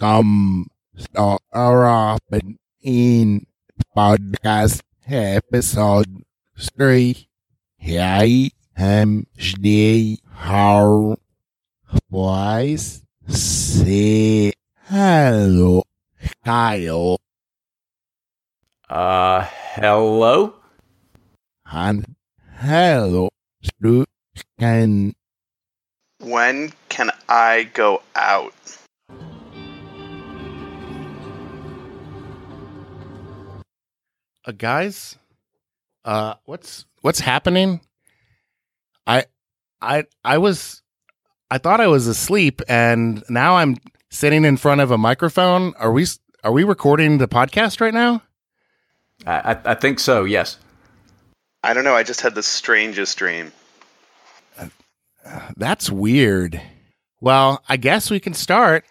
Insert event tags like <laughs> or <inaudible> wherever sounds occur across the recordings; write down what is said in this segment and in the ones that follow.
welcome start off in podcast episode three. I am the how boys say hello, Kyle, Uh, hello? and hello, Ken. When can I go out? Uh, guys uh what's what's happening i i i was i thought i was asleep and now i'm sitting in front of a microphone are we are we recording the podcast right now I, I, I think so, yes. I don't know. I just had the strangest dream. that's weird well i guess we can start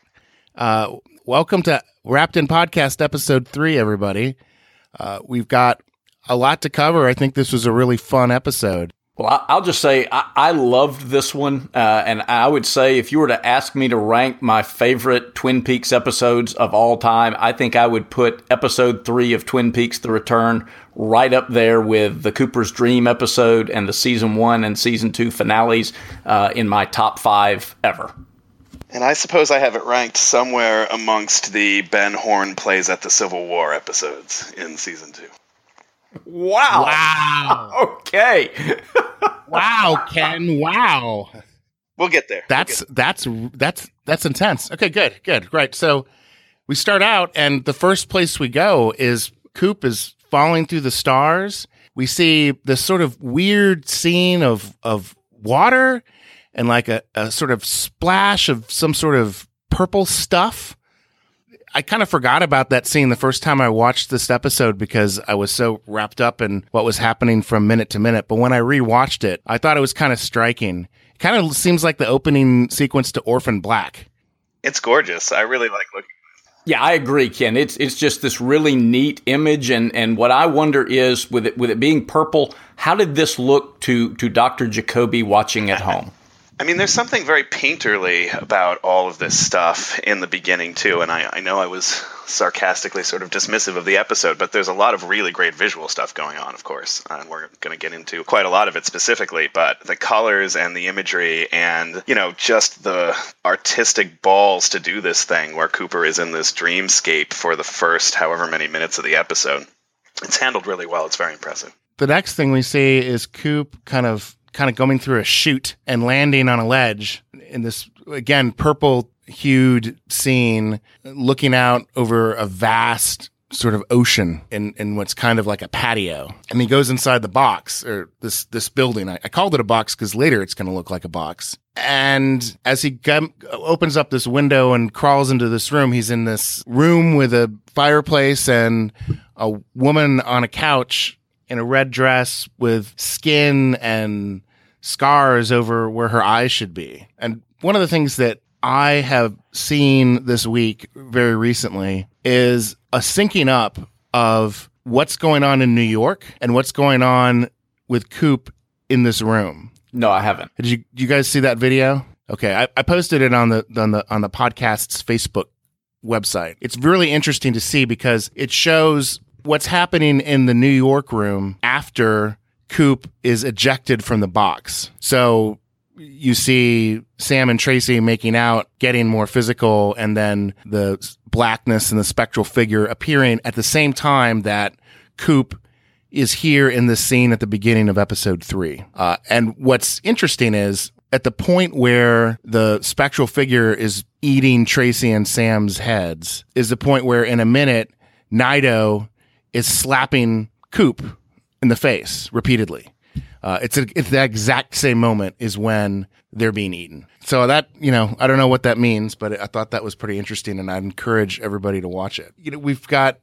uh welcome to wrapped in podcast episode three everybody uh we've got a lot to cover i think this was a really fun episode Well, I'll just say I, I loved this one, uh, and I would say if you were to ask me to rank my favorite Twin Peaks episodes of all time, I think I would put episode three of Twin Peaks: The Return right up there with the Cooper's Dream episode and the season one and season two finales uh, in my top five ever. And I suppose I have it ranked somewhere amongst the Ben Horne plays at the Civil War episodes in season two. Wow! wow <laughs> Okay. <laughs> wow ken wow We'll get there. We'll That's that's that's that's intense. Okay, good, good, right. So we start out, and the first place we go is Coop is falling through the stars. We see this sort of weird scene of of water and like a, a sort of splash of some sort of purple stuff. I kind of forgot about that scene the first time I watched this episode because I was so wrapped up in what was happening from minute to minute. But when I rewatched it, I thought it was kind of striking. It kind of seems like the opening sequence to Orphan Black. It's gorgeous. I really like looking. Yeah, I agree, Ken. It's it's just this really neat image, and and what I wonder is with it with it being purple, how did this look to to Doctor Jacoby watching at home? I mean, there's something very painterly about all of this stuff in the beginning too. And I, I know I was sarcastically sort of dismissive of the episode, but there's a lot of really great visual stuff going on. Of course, and we're going to get into quite a lot of it specifically. But the colors and the imagery, and you know, just the artistic balls to do this thing, where Cooper is in this dreamscape for the first however many minutes of the episode. It's handled really well. It's very impressive. The next thing we see is Coop kind of kind of going through a chute and landing on a ledge in this again purple hued scene, looking out over a vast sort of ocean in, in what's kind of like a patio. And he goes inside the box or this this building. I, I called it a box because later it's going to look like a box. And as he gum opens up this window and crawls into this room, he's in this room with a fireplace and a woman on a couch in a red dress with skin and scars over where her eyes should be. And one of the things that I have seen this week very recently is a syncing up of what's going on in New York and what's going on with Coop in this room. No, I haven't. Did you you guys see that video? Okay, I, I posted it on the on the on the podcast's Facebook website. It's really interesting to see because it shows what's happening in the New York room after Coop is ejected from the box. So you see Sam and Tracy making out, getting more physical, and then the blackness and the spectral figure appearing at the same time that Coop is here in the scene at the beginning of episode three. Uh, and what's interesting is at the point where the spectral figure is eating Tracy and Sam's heads, is the point where in a minute, Naido is slapping Coop in the face repeatedly. Uh, it's a, it's the exact same moment is when they're being eaten. So that you know, I don't know what that means, but I thought that was pretty interesting, and I'd encourage everybody to watch it. You know, we've got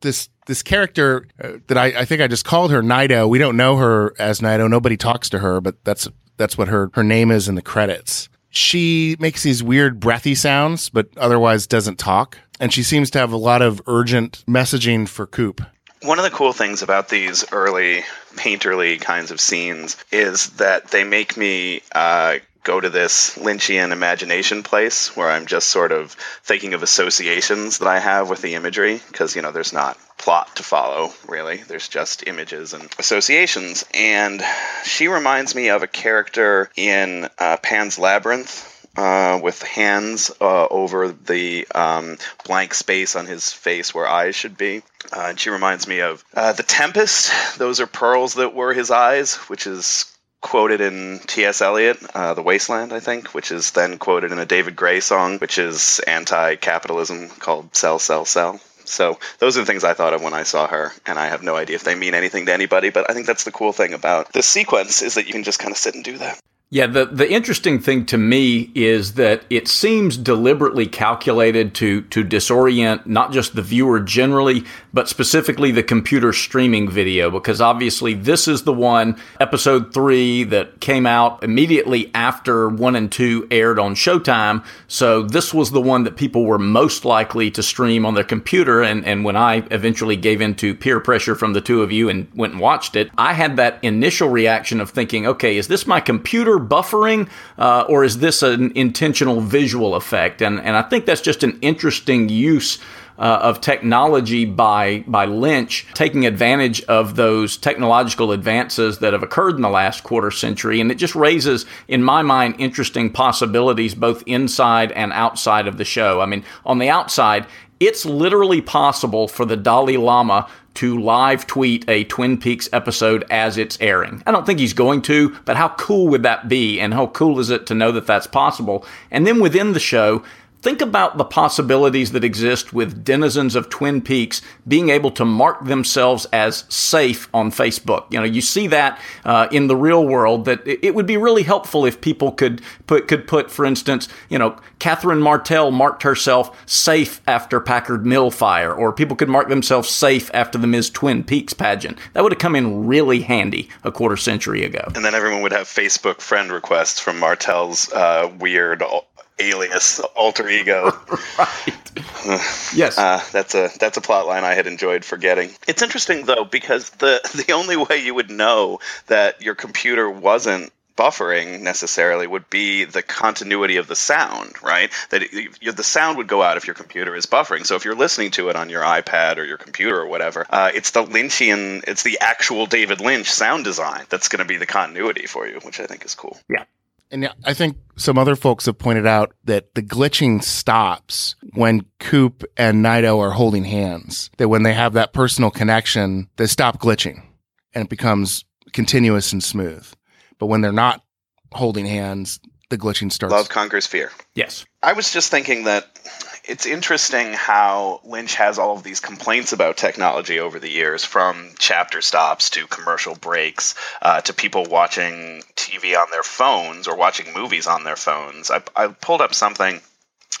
this this character uh, that I, I think I just called her Naido. We don't know her as Naido. Nobody talks to her, but that's that's what her her name is in the credits. She makes these weird breathy sounds, but otherwise doesn't talk. And she seems to have a lot of urgent messaging for Coop. One of the cool things about these early painterly kinds of scenes is that they make me uh, go to this Lynchian imagination place where I'm just sort of thinking of associations that I have with the imagery because, you know, there's not plot to follow, really. There's just images and associations. And she reminds me of a character in uh, Pan's Labyrinth. Uh, with hands uh, over the um, blank space on his face where eyes should be. Uh, and she reminds me of uh, The Tempest. Those are pearls that were his eyes, which is quoted in T.S. Eliot, uh, The Wasteland, I think, which is then quoted in a David Gray song, which is anti capitalism called Sell, Sell, Sell. So those are the things I thought of when I saw her, and I have no idea if they mean anything to anybody, but I think that's the cool thing about this sequence is that you can just kind of sit and do that. Yeah, the, the interesting thing to me is that it seems deliberately calculated to, to disorient not just the viewer generally, but specifically the computer streaming video, because obviously this is the one, episode three, that came out immediately after one and two aired on Showtime. So this was the one that people were most likely to stream on their computer. And, and when I eventually gave in to peer pressure from the two of you and went and watched it, I had that initial reaction of thinking, okay, is this my computer buffering, uh, or is this an intentional visual effect? And and I think that's just an interesting use. Uh, of technology by by Lynch, taking advantage of those technological advances that have occurred in the last quarter century, and it just raises, in my mind, interesting possibilities both inside and outside of the show. I mean, on the outside, it's literally possible for the Dalai Lama to live tweet a Twin Peaks episode as it's airing. I don't think he's going to, but how cool would that be? And how cool is it to know that that's possible? And then within the show, Think about the possibilities that exist with denizens of Twin Peaks being able to mark themselves as safe on Facebook. You know, you see that uh, in the real world. That it would be really helpful if people could put could put, for instance, you know, Catherine Martell marked herself safe after Packard Mill fire, or people could mark themselves safe after the Ms. Twin Peaks pageant. That would have come in really handy a quarter century ago. And then everyone would have Facebook friend requests from Martell's uh, weird alias alter ego. <laughs> right. yes. Uh, that's a that's a plot line I had enjoyed forgetting. It's interesting though because the the only way you would know that your computer wasn't buffering necessarily would be the continuity of the sound, right? That it, the sound would go out if your computer is buffering. So if you're listening to it on your iPad or your computer or whatever, uh, it's the Lynchian, it's the actual David Lynch sound design that's going to be the continuity for you, which I think is cool. Yeah. And I think some other folks have pointed out that the glitching stops when Coop and Naido are holding hands. That when they have that personal connection, they stop glitching and it becomes continuous and smooth. But when they're not holding hands, the glitching starts. Love conquers fear. Yes. I was just thinking that it's interesting how Lynch has all of these complaints about technology over the years, from chapter stops to commercial breaks uh, to people watching TV on their phones or watching movies on their phones. I, I pulled up something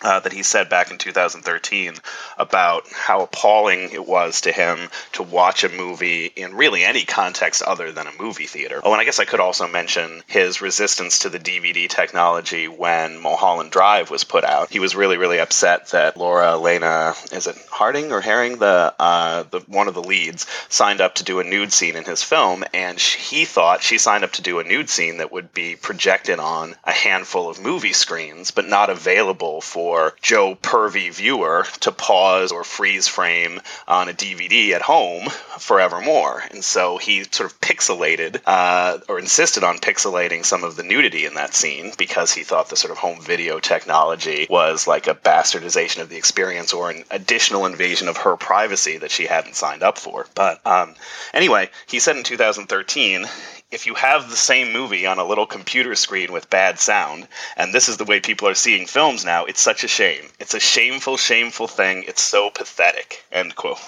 uh, that he said back in 2013 about how appalling it was to him to watch a movie in really any context other than a movie theater. Oh, and I guess I could also mention his resistance to the DVD technology when Mulholland Drive was put out. He was really, really upset that Laura Elena, is it Harding or Herring, the, uh, the one of the leads, signed up to do a nude scene in his film, and he thought she signed up to do a nude scene that would be projected on a handful of movie screens, but not available for for Joe Pervy viewer to pause or freeze frame on a DVD at home forevermore. And so he sort of pixelated uh, or insisted on pixelating some of the nudity in that scene because he thought the sort of home video technology was like a bastardization of the experience or an additional invasion of her privacy that she hadn't signed up for. But um, anyway, he said in 2013 if you have the same movie on a little computer screen with bad sound, and this is the way people are seeing films now, it's such a shame. It's a shameful, shameful thing. It's so pathetic. End quote.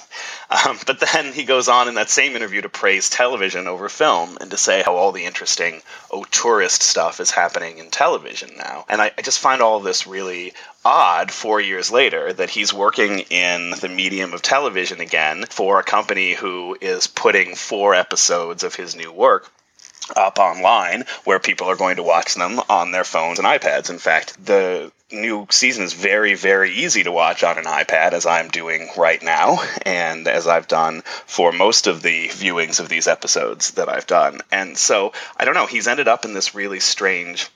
Um, but then he goes on in that same interview to praise television over film and to say how all the interesting oh, tourist stuff is happening in television now. And I, I just find all of this really odd four years later that he's working in the medium of television again for a company who is putting four episodes of his new work up online where people are going to watch them on their phones and iPads. In fact, the new season is very, very easy to watch on an iPad, as I'm doing right now, and as I've done for most of the viewings of these episodes that I've done. And so, I don't know, he's ended up in this really strange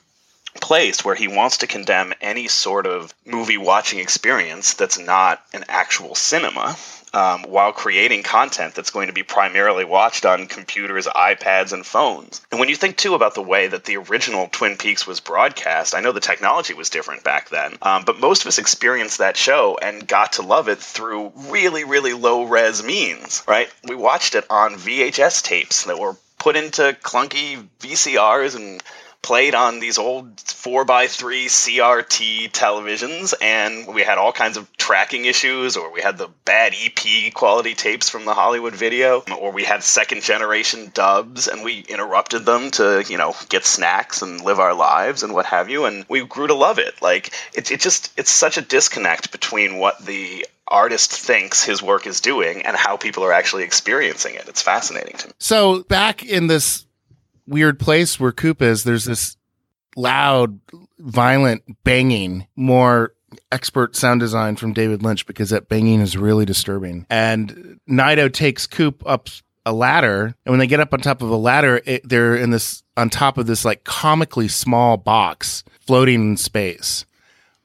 place where he wants to condemn any sort of movie watching experience that's not an actual cinema um, while creating content that's going to be primarily watched on computers, iPads, and phones. And when you think too about the way that the original Twin Peaks was broadcast, I know the technology was different back then, um, but most of us experienced that show and got to love it through really, really low res means, right? We watched it on VHS tapes that were put into clunky VCRs and played on these old 4x3 CRT televisions, and we had all kinds of tracking issues, or we had the bad EP quality tapes from the Hollywood video, or we had second generation dubs, and we interrupted them to, you know, get snacks and live our lives and what have you, and we grew to love it. Like, it, it just, it's such a disconnect between what the artist thinks his work is doing and how people are actually experiencing it. It's fascinating to me. So back in this weird place where Coop is, there's this loud, violent banging, more expert sound design from David Lynch because that banging is really disturbing. And Naido takes Coop up a ladder, and when they get up on top of a ladder, it, they're in this on top of this like comically small box floating in space.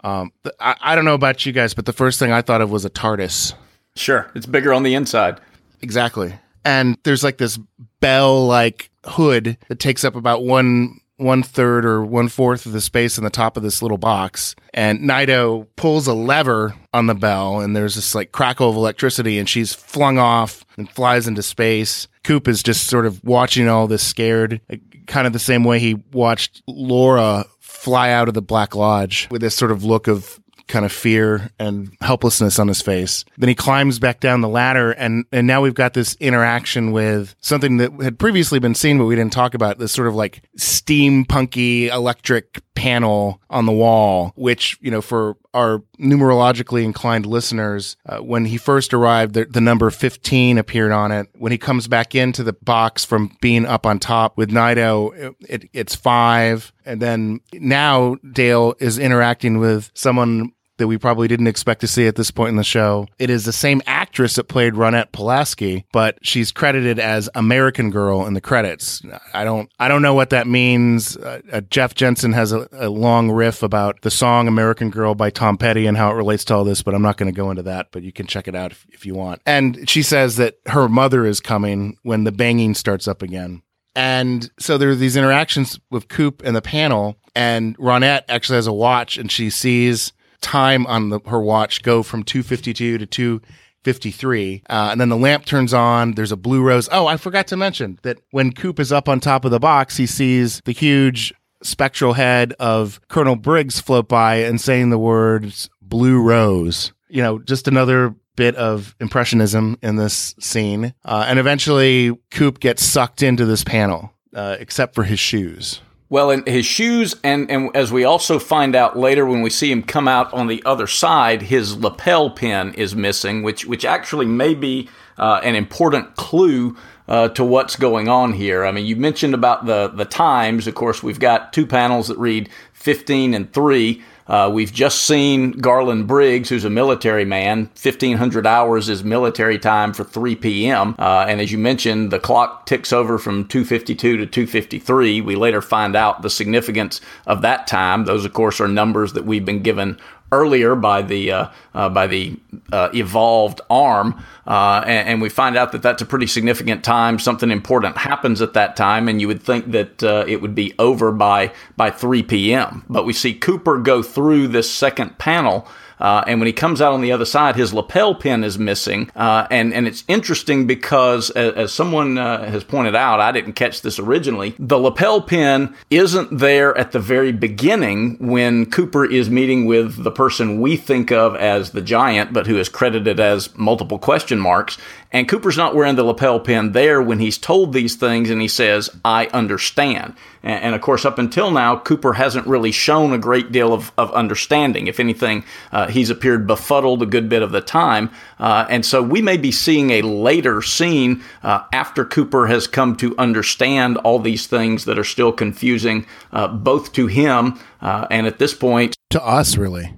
Um, I, I don't know about you guys, but the first thing I thought of was a TARDIS. Sure, it's bigger on the inside. Exactly. And there's like this bell like hood that takes up about one one third or one fourth of the space in the top of this little box. And Naido pulls a lever on the bell, and there's this like crackle of electricity, and she's flung off and flies into space. Coop is just sort of watching all this scared, kind of the same way he watched Laura fly out of the Black Lodge with this sort of look of kind of fear and helplessness on his face. Then he climbs back down the ladder and and now we've got this interaction with something that had previously been seen but we didn't talk about this sort of like steampunky electric panel on the wall which, you know, for our numerologically inclined listeners, uh, when he first arrived, the, the, number 15 appeared on it. When he comes back into the box from being up on top with Naido, it, it's five. And then now Dale is interacting with someone that we probably didn't expect to see at this point in the show. It is the same actress that played Ronette Pulaski, but she's credited as American Girl in the credits. I don't, I don't know what that means. Uh, uh, Jeff Jensen has a, a, long riff about the song American Girl by Tom Petty and how it relates to all this, but I'm not going to go into that, but you can check it out if, if you want. And she says that her mother is coming when the banging starts up again. And so there are these interactions with Coop and the panel, and Ronette actually has a watch and she sees time on the, her watch go from 252 to 253. Uh, and then the lamp turns on. There's a blue rose. Oh, I forgot to mention that when Coop is up on top of the box, he sees the huge spectral head of Colonel Briggs float by and saying the words blue rose. You know, just another bit of impressionism in this scene. Uh, and eventually, Coop gets sucked into this panel, uh, except for his shoes. Well, in his shoes, and, and as we also find out later when we see him come out on the other side, his lapel pin is missing, which which actually may be uh, an important clue uh, to what's going on here. I mean, you mentioned about the the times. Of course, we've got two panels that read 15 and 3. Uh, we've just seen Garland Briggs, who's a military man. 1,500 hours is military time for 3 p.m. Uh, and as you mentioned, the clock ticks over from 252 to 253. We later find out the significance of that time. Those, of course, are numbers that we've been given earlier by the uh, uh, by the uh, evolved arm, uh, and, and, we find out that that's a pretty significant time. Something important happens at that time, and you would think that uh, it would be over by by 3 p.m. But we see Cooper go through this second panel uh, and when he comes out on the other side, his lapel pin is missing. Uh, and, and it's interesting because, as, as someone uh, has pointed out, I didn't catch this originally, the lapel pin isn't there at the very beginning when Cooper is meeting with the person we think of as the giant, but who is credited as multiple question marks. And Cooper's not wearing the lapel pin there when he's told these things and he says, I understand. And, and of course, up until now, Cooper hasn't really shown a great deal of, of understanding. If anything, uh, he's appeared befuddled a good bit of the time. Uh, and so we may be seeing a later scene uh, after Cooper has come to understand all these things that are still confusing uh, both to him uh, and at this point to us, really.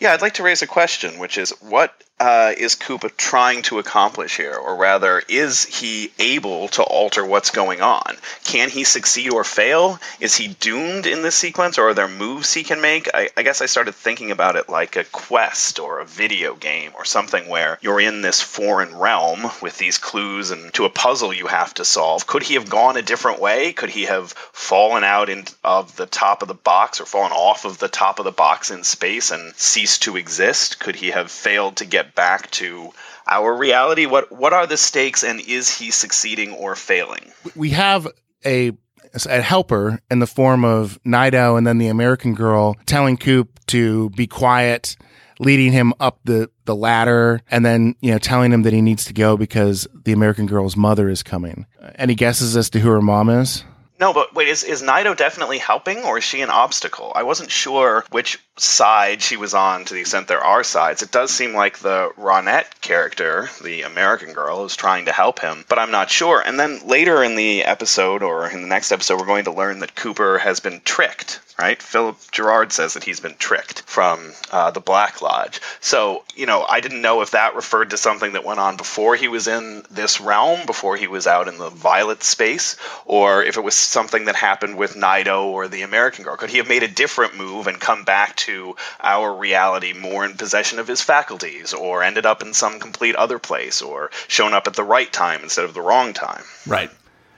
Yeah, I'd like to raise a question, which is what uh, is Cooper trying to accomplish here? Or rather, is he able to alter what's going on? Can he succeed or fail? Is he doomed in this sequence, or are there moves he can make? I, I guess I started thinking about it like a quest or a video game or something where you're in this foreign realm with these clues and to a puzzle you have to solve. Could he have gone a different way? Could he have fallen out in, of the top of the box or fallen off of the top of the box in space and ceased to exist? Could he have failed to get back to our reality? What what are the stakes, and is he succeeding or failing? We have a a helper in the form of Naido and then the American girl telling Coop to be quiet, leading him up the, the ladder, and then, you know, telling him that he needs to go because the American girl's mother is coming. Any guesses as to who her mom is? No, but wait, is, is Naido definitely helping or is she an obstacle? I wasn't sure which side she was on to the extent there are sides. It does seem like the Ronette character, the American girl, is trying to help him, but I'm not sure. And then later in the episode, or in the next episode, we're going to learn that Cooper has been tricked right? Philip Gerard says that he's been tricked from uh, the Black Lodge. So, you know, I didn't know if that referred to something that went on before he was in this realm, before he was out in the violet space, or if it was something that happened with Naido or the American girl. Could he have made a different move and come back to our reality more in possession of his faculties, or ended up in some complete other place, or shown up at the right time instead of the wrong time? Right.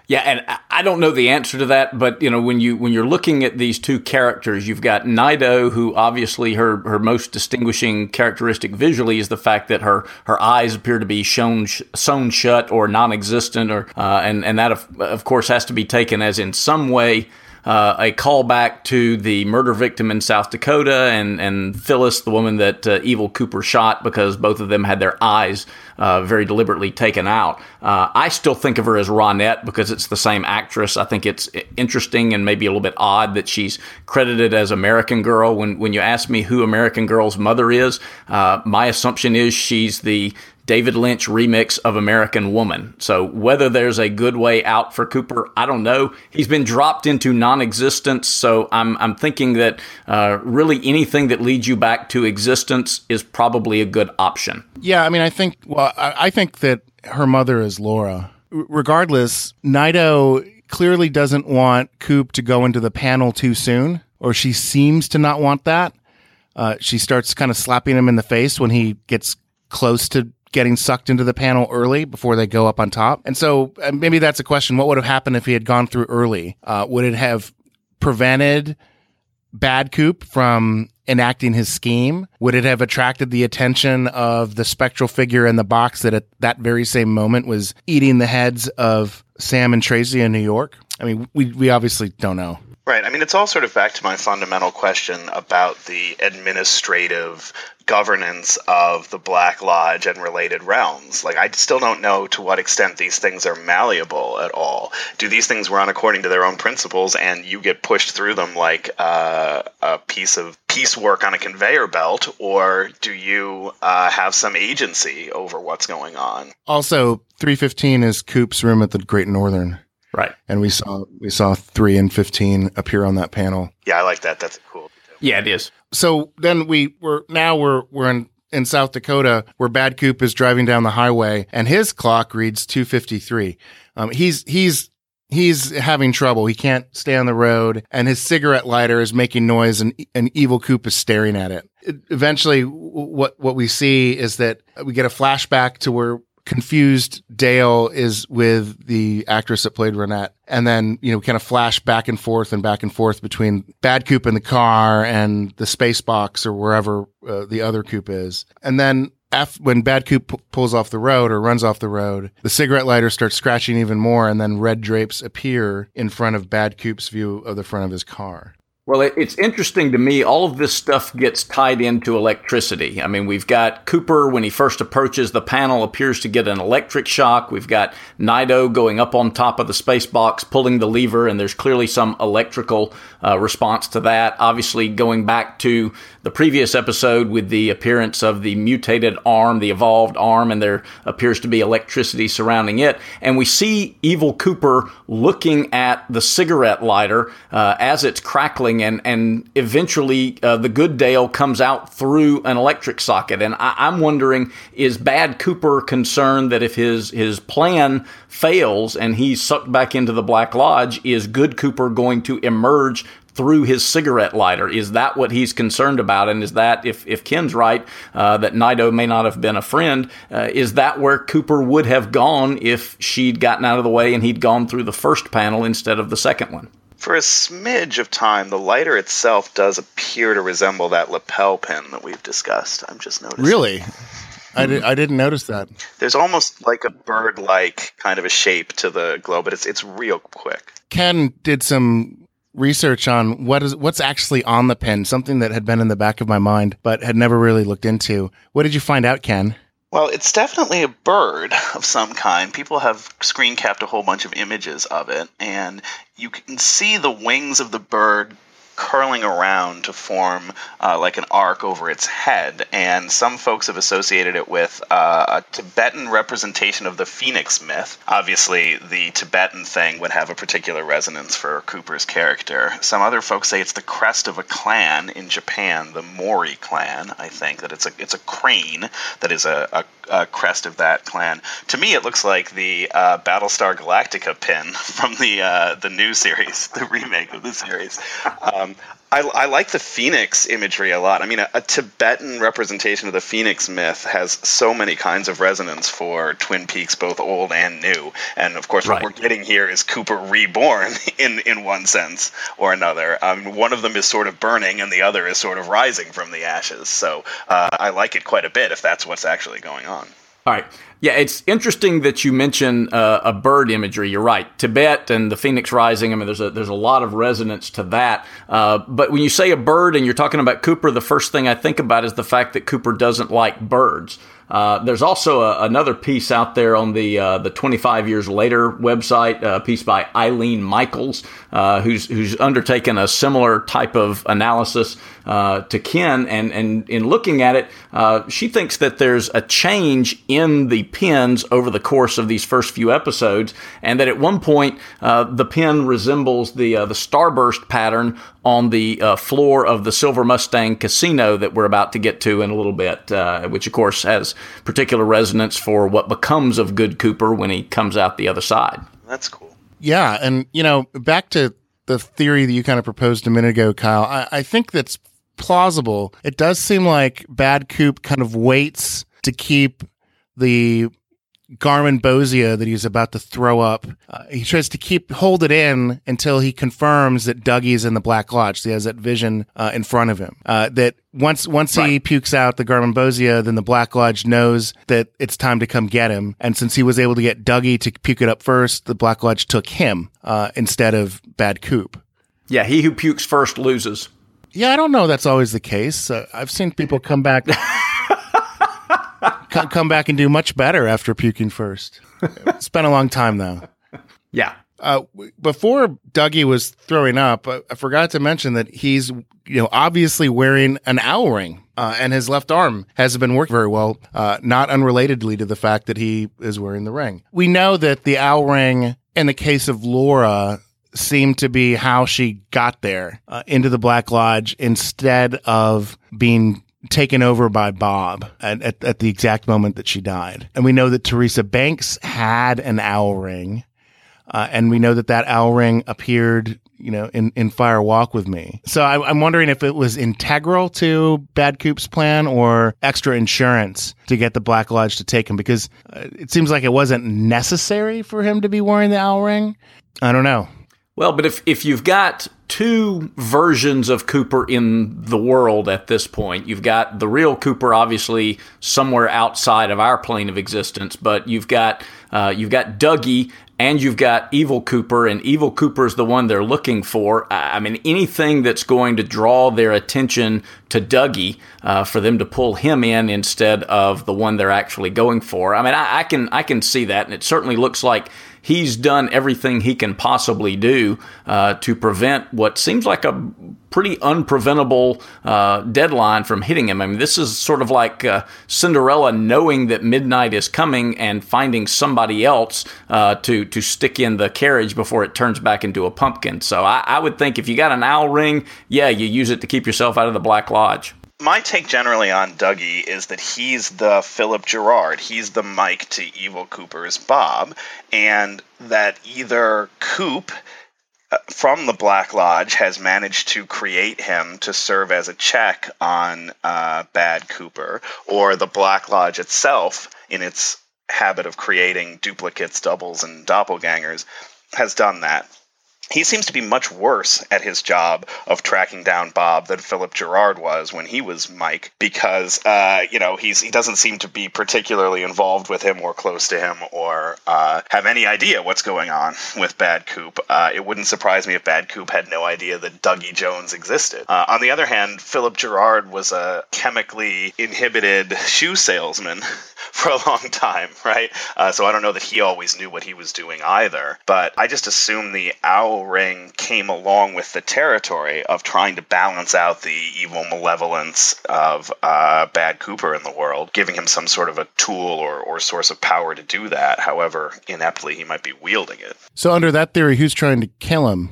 Yeah, and I don't know the answer to that, but you know when you when you're looking at these two characters, you've got Naido, who obviously her her most distinguishing characteristic visually is the fact that her her eyes appear to be shown sewn shut or non-existent, or uh, and and that of, of course has to be taken as in some way uh, a callback to the murder victim in South Dakota and, and Phyllis, the woman that uh, Evil Cooper shot because both of them had their eyes uh, very deliberately taken out. Uh, I still think of her as Ronette because it's the same actress. I think it's interesting and maybe a little bit odd that she's credited as American Girl. When, when you ask me who American Girl's mother is, uh, my assumption is she's the David Lynch remix of American Woman. So whether there's a good way out for Cooper, I don't know. He's been dropped into non-existence, so I'm I'm thinking that uh, really anything that leads you back to existence is probably a good option. Yeah, I mean, I think well, I, I think that her mother is Laura. R- regardless, Naido clearly doesn't want Coop to go into the panel too soon, or she seems to not want that. Uh, she starts kind of slapping him in the face when he gets close to getting sucked into the panel early before they go up on top. And so uh, maybe that's a question. What would have happened if he had gone through early? Uh, would it have prevented Bad Coop from enacting his scheme? Would it have attracted the attention of the spectral figure in the box that at that very same moment was eating the heads of Sam and Tracy in New York? I mean, we, we obviously don't know. Right. I mean, it's all sort of back to my fundamental question about the administrative governance of the Black Lodge and related realms. Like, I still don't know to what extent these things are malleable at all. Do these things run according to their own principles and you get pushed through them like uh, a piece of piecework on a conveyor belt, or do you uh, have some agency over what's going on? Also, 315 is Coop's room at the Great Northern. Right. And we saw we saw 3 and 15 appear on that panel. Yeah, I like that. That's cool. Yeah, it is so then we were now we're we're in in South Dakota where Bad Coop is driving down the highway and his clock reads 253. Um, he's he's he's having trouble. He can't stay on the road and his cigarette lighter is making noise and an evil Coop is staring at it. it. Eventually what what we see is that we get a flashback to where confused Dale is with the actress that played Ronette. And then, you know, kind of flash back and forth and back and forth between Bad Coop in the car and the space box or wherever uh, the other Coop is. And then F, when Bad Coop p- pulls off the road or runs off the road, the cigarette lighter starts scratching even more, and then red drapes appear in front of Bad Coop's view of the front of his car. Well, it's interesting to me. All of this stuff gets tied into electricity. I mean, we've got Cooper when he first approaches the panel appears to get an electric shock. We've got Naido going up on top of the space box, pulling the lever, and there's clearly some electrical uh, response to that. Obviously, going back to the previous episode with the appearance of the mutated arm, the evolved arm, and there appears to be electricity surrounding it. And we see Evil Cooper looking at the cigarette lighter uh, as it's crackling and and eventually uh, the good Dale comes out through an electric socket. And I, am wondering, is Bad Cooper concerned that if his his plan fails and he's sucked back into the Black Lodge, is Good Cooper going to emerge through his cigarette lighter. Is that what he's concerned about? And is that, if, if Ken's right, uh, that Naido may not have been a friend, uh, is that where Cooper would have gone if she'd gotten out of the way and he'd gone through the first panel instead of the second one? For a smidge of time, the lighter itself does appear to resemble that lapel pin that we've discussed. I'm just noticing. Really? I, did, I didn't notice that. There's almost like a bird like kind of a shape to the glow, but it's, it's real quick. Ken did some research on what is what's actually on the pin, something that had been in the back of my mind but had never really looked into. What did you find out, Ken? Well, it's definitely a bird <laughs> of some kind. People have screen capped a whole bunch of images of it, and you can see the wings of the bird curling around to form uh, like an arc over its head. And some folks have associated it with uh, a Tibetan representation of the phoenix myth. Obviously, the Tibetan thing would have a particular resonance for Cooper's character. Some other folks say it's the crest of a clan in Japan, the Mori clan. I think that it's a it's a crane that is a, a uh, crest of that clan. To me, it looks like the uh, Battlestar Galactica pin <laughs> from the uh, the new series, <laughs> the remake of the series. Um, I, I, like the phoenix imagery a lot. I mean, a, a, Tibetan representation of the phoenix myth has so many kinds of resonance for Twin Peaks, both old and new. And of course, right. what we're getting here is Cooper reborn <laughs> in in one sense or another. Um, one of them is sort of burning, and the other is sort of rising from the ashes. So uh, I like it quite a bit if that's what's actually going on. All right. Yeah, it's interesting that you mention uh, a bird imagery. You're right. Tibet and the phoenix rising. I mean, there's a there's a lot of resonance to that. Uh, but when you say a bird and you're talking about Cooper, the first thing I think about is the fact that Cooper doesn't like birds. Uh, there's also a, another piece out there on the uh, the 25 years later website, a piece by Eileen Michaels, uh, who's who's undertaken a similar type of analysis uh, to Ken, and and in looking at it, uh, she thinks that there's a change in the pins over the course of these first few episodes, and that at one point the pin resembles the the starburst pattern on the uh, floor of the Silver Mustang Casino that we're about to get to in a little bit, uh, which of course has particular resonance for what becomes of Good Cooper when he comes out the other side. That's cool. Yeah, and you know, back to the theory that you kind of proposed a minute ago, Kyle. I, I think that's plausible. It does seem like Bad Coop kind of waits to keep the garmonbozia that he's about to throw up. Uh, he tries to keep hold it in until he confirms that Dougie's in the Black Lodge. So he has that vision uh, in front of him. Uh, that once once right. he pukes out the garmonbozia, then the Black Lodge knows that it's time to come get him. And since he was able to get Dougie to puke it up first, the Black Lodge took him uh, instead of Bad Coop. Yeah, he who pukes first loses. Yeah, I don't know. That's always the case. Uh, I've seen people come back. <laughs> come back and do much better after puking first. it's been a long time though. Yeah. Uh, before Dougie was throwing up, I, I, forgot to mention that he's, you know, obviously wearing an owl ring, uh, and his left arm hasn't been working very well, uh, not unrelatedly to the fact that he is wearing the ring. We know that the owl ring, in the case of Laura, seemed to be how she got there uh, into the Black Lodge instead of being taken over by Bob at, at, at, the exact moment that she died. And we know that Teresa Banks had an owl ring. Uh, and we know that that owl ring appeared, you know, in, in Fire Walk with Me. So I, am wondering if it was integral to Bad Coop's plan or extra insurance to get the Black Lodge to take him because uh, it seems like it wasn't necessary for him to be wearing the owl ring. I don't know. Well, but if, if you've got two versions of Cooper in the world at this point, you've got the real Cooper, obviously somewhere outside of our plane of existence, but you've got uh, you've got Dougie and you've got Evil Cooper, and Evil Cooper is the one they're looking for. I mean, anything that's going to draw their attention to Dougie uh, for them to pull him in instead of the one they're actually going for. I mean, I, I can I can see that, and it certainly looks like he's done everything he can possibly do uh, to prevent what seems like a pretty unpreventable uh, deadline from hitting him. I mean, this is sort of like uh, Cinderella knowing that midnight is coming and finding somebody else uh, to to stick in the carriage before it turns back into a pumpkin. So I, I would think if you got an owl ring, yeah, you use it to keep yourself out of the Black Lodge my take generally on Dougie is that he's the Philip Gerard. He's the Mike to Evil Cooper's Bob, and that either Coop uh, from the Black Lodge has managed to create him to serve as a check on uh, Bad Cooper, or the Black Lodge itself, in its habit of creating duplicates, doubles, and doppelgangers, has done that he seems to be much worse at his job of tracking down Bob than Philip Gerard was when he was Mike, because uh, you know he's he doesn't seem to be particularly involved with him or close to him or uh, have any idea what's going on with Bad Coop. Uh, it wouldn't surprise me if Bad Coop had no idea that Dougie Jones existed. Uh, on the other hand, Philip Gerard was a chemically inhibited shoe salesman <laughs> for a long time, right? Uh, so I don't know that he always knew what he was doing either. But I just assume the owl ring came along with the territory of trying to balance out the evil malevolence of uh, Bad Cooper in the world, giving him some sort of a tool or, or source of power to do that, however ineptly he might be wielding it. So, under that theory, who's trying to kill him?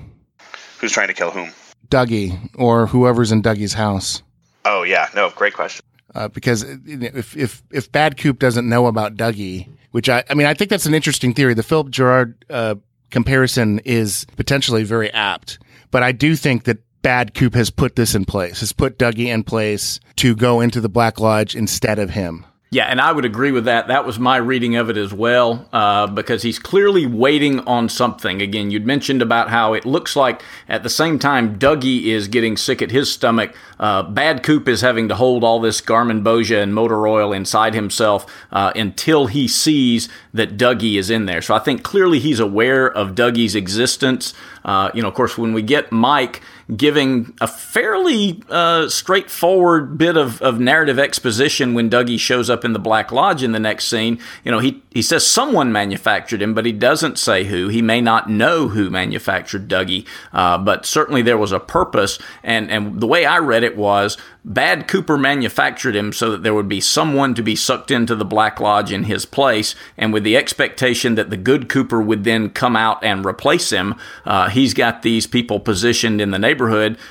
Who's trying to kill whom? Dougie or whoever's in Dougie's house. Oh yeah, no, great question uh, because if if if Bad Coop doesn't know about Dougie, which I I mean I think that's an interesting theory. The Philip Gerard uh, comparison is potentially very apt, but I do think that Bad Coop has put this in place, has put Dougie in place to go into the Black Lodge instead of him. Yeah, and I would agree with that. That was my reading of it as well, uh, because he's clearly waiting on something. Again, you'd mentioned about how it looks like at the same time Dougie is getting sick at his stomach, uh, Bad Coop is having to hold all this garmonbozia and motor oil inside himself uh, until he sees that Dougie is in there. So I think clearly he's aware of Dougie's existence. Uh, you know, of course, when we get Mike giving a fairly uh, straightforward bit of, of narrative exposition when Dougie shows up in the Black Lodge in the next scene, you know, he, he says someone manufactured him, but he doesn't say who. He may not know who manufactured Dougie, uh, but certainly there was a purpose. And, and the way I read it was Bad Cooper manufactured him so that there would be someone to be sucked into the Black Lodge in his place, and with the expectation that the good Cooper would then come out and replace him, uh, he's got these people positioned in the neighborhood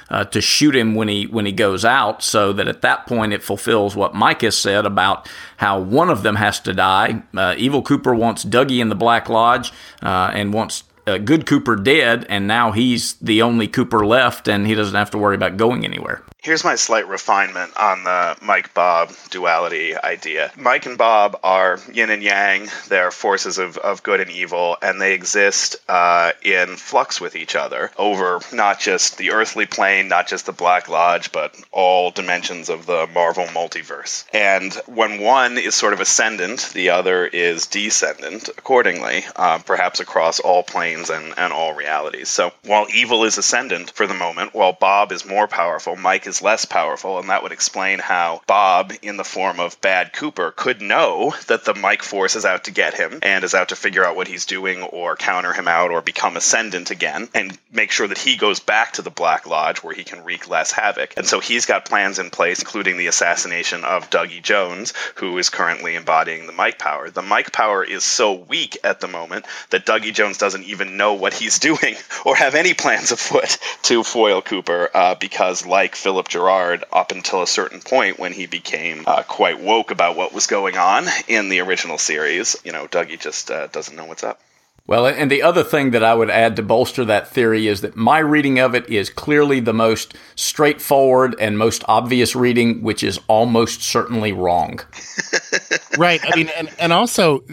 uh, to shoot him when he when he goes out, so that at that point it fulfills what Mike has said about how one of them has to die. Uh, Evil Cooper wants Dougie in the Black Lodge uh, and wants uh, good Cooper dead, and now he's the only Cooper left, and he doesn't have to worry about going anywhere. Here's my slight refinement on the Mike Bob duality idea. Mike and Bob are yin and yang, they're forces of, of good and evil, and they exist uh, in flux with each other over not just the earthly plane, not just the Black Lodge, but all dimensions of the Marvel multiverse. And when one is sort of ascendant, the other is descendant accordingly, uh, perhaps across all planes and, and all realities. So while evil is ascendant for the moment, while Bob is more powerful, Mike is less powerful, and that would explain how Bob, in the form of Bad Cooper, could know that the Mike Force is out to get him and is out to figure out what he's doing or counter him out or become ascendant again and make sure that he goes back to the Black Lodge where he can wreak less havoc. And so he's got plans in place, including the assassination of Dougie Jones, who is currently embodying the Mike power. The Mike power is so weak at the moment that Dougie Jones doesn't even know what he's <laughs> doing or have any plans afoot to foil Cooper uh, because, like Philip Philip Gerard up until a certain point when he became uh, quite woke about what was going on in the original series. You know, Dougie just uh, doesn't know what's up. Well, and the other thing that I would add to bolster that theory is that my reading of it is clearly the most straightforward and most obvious reading, which is almost certainly wrong. <laughs> right. I mean, and, and also,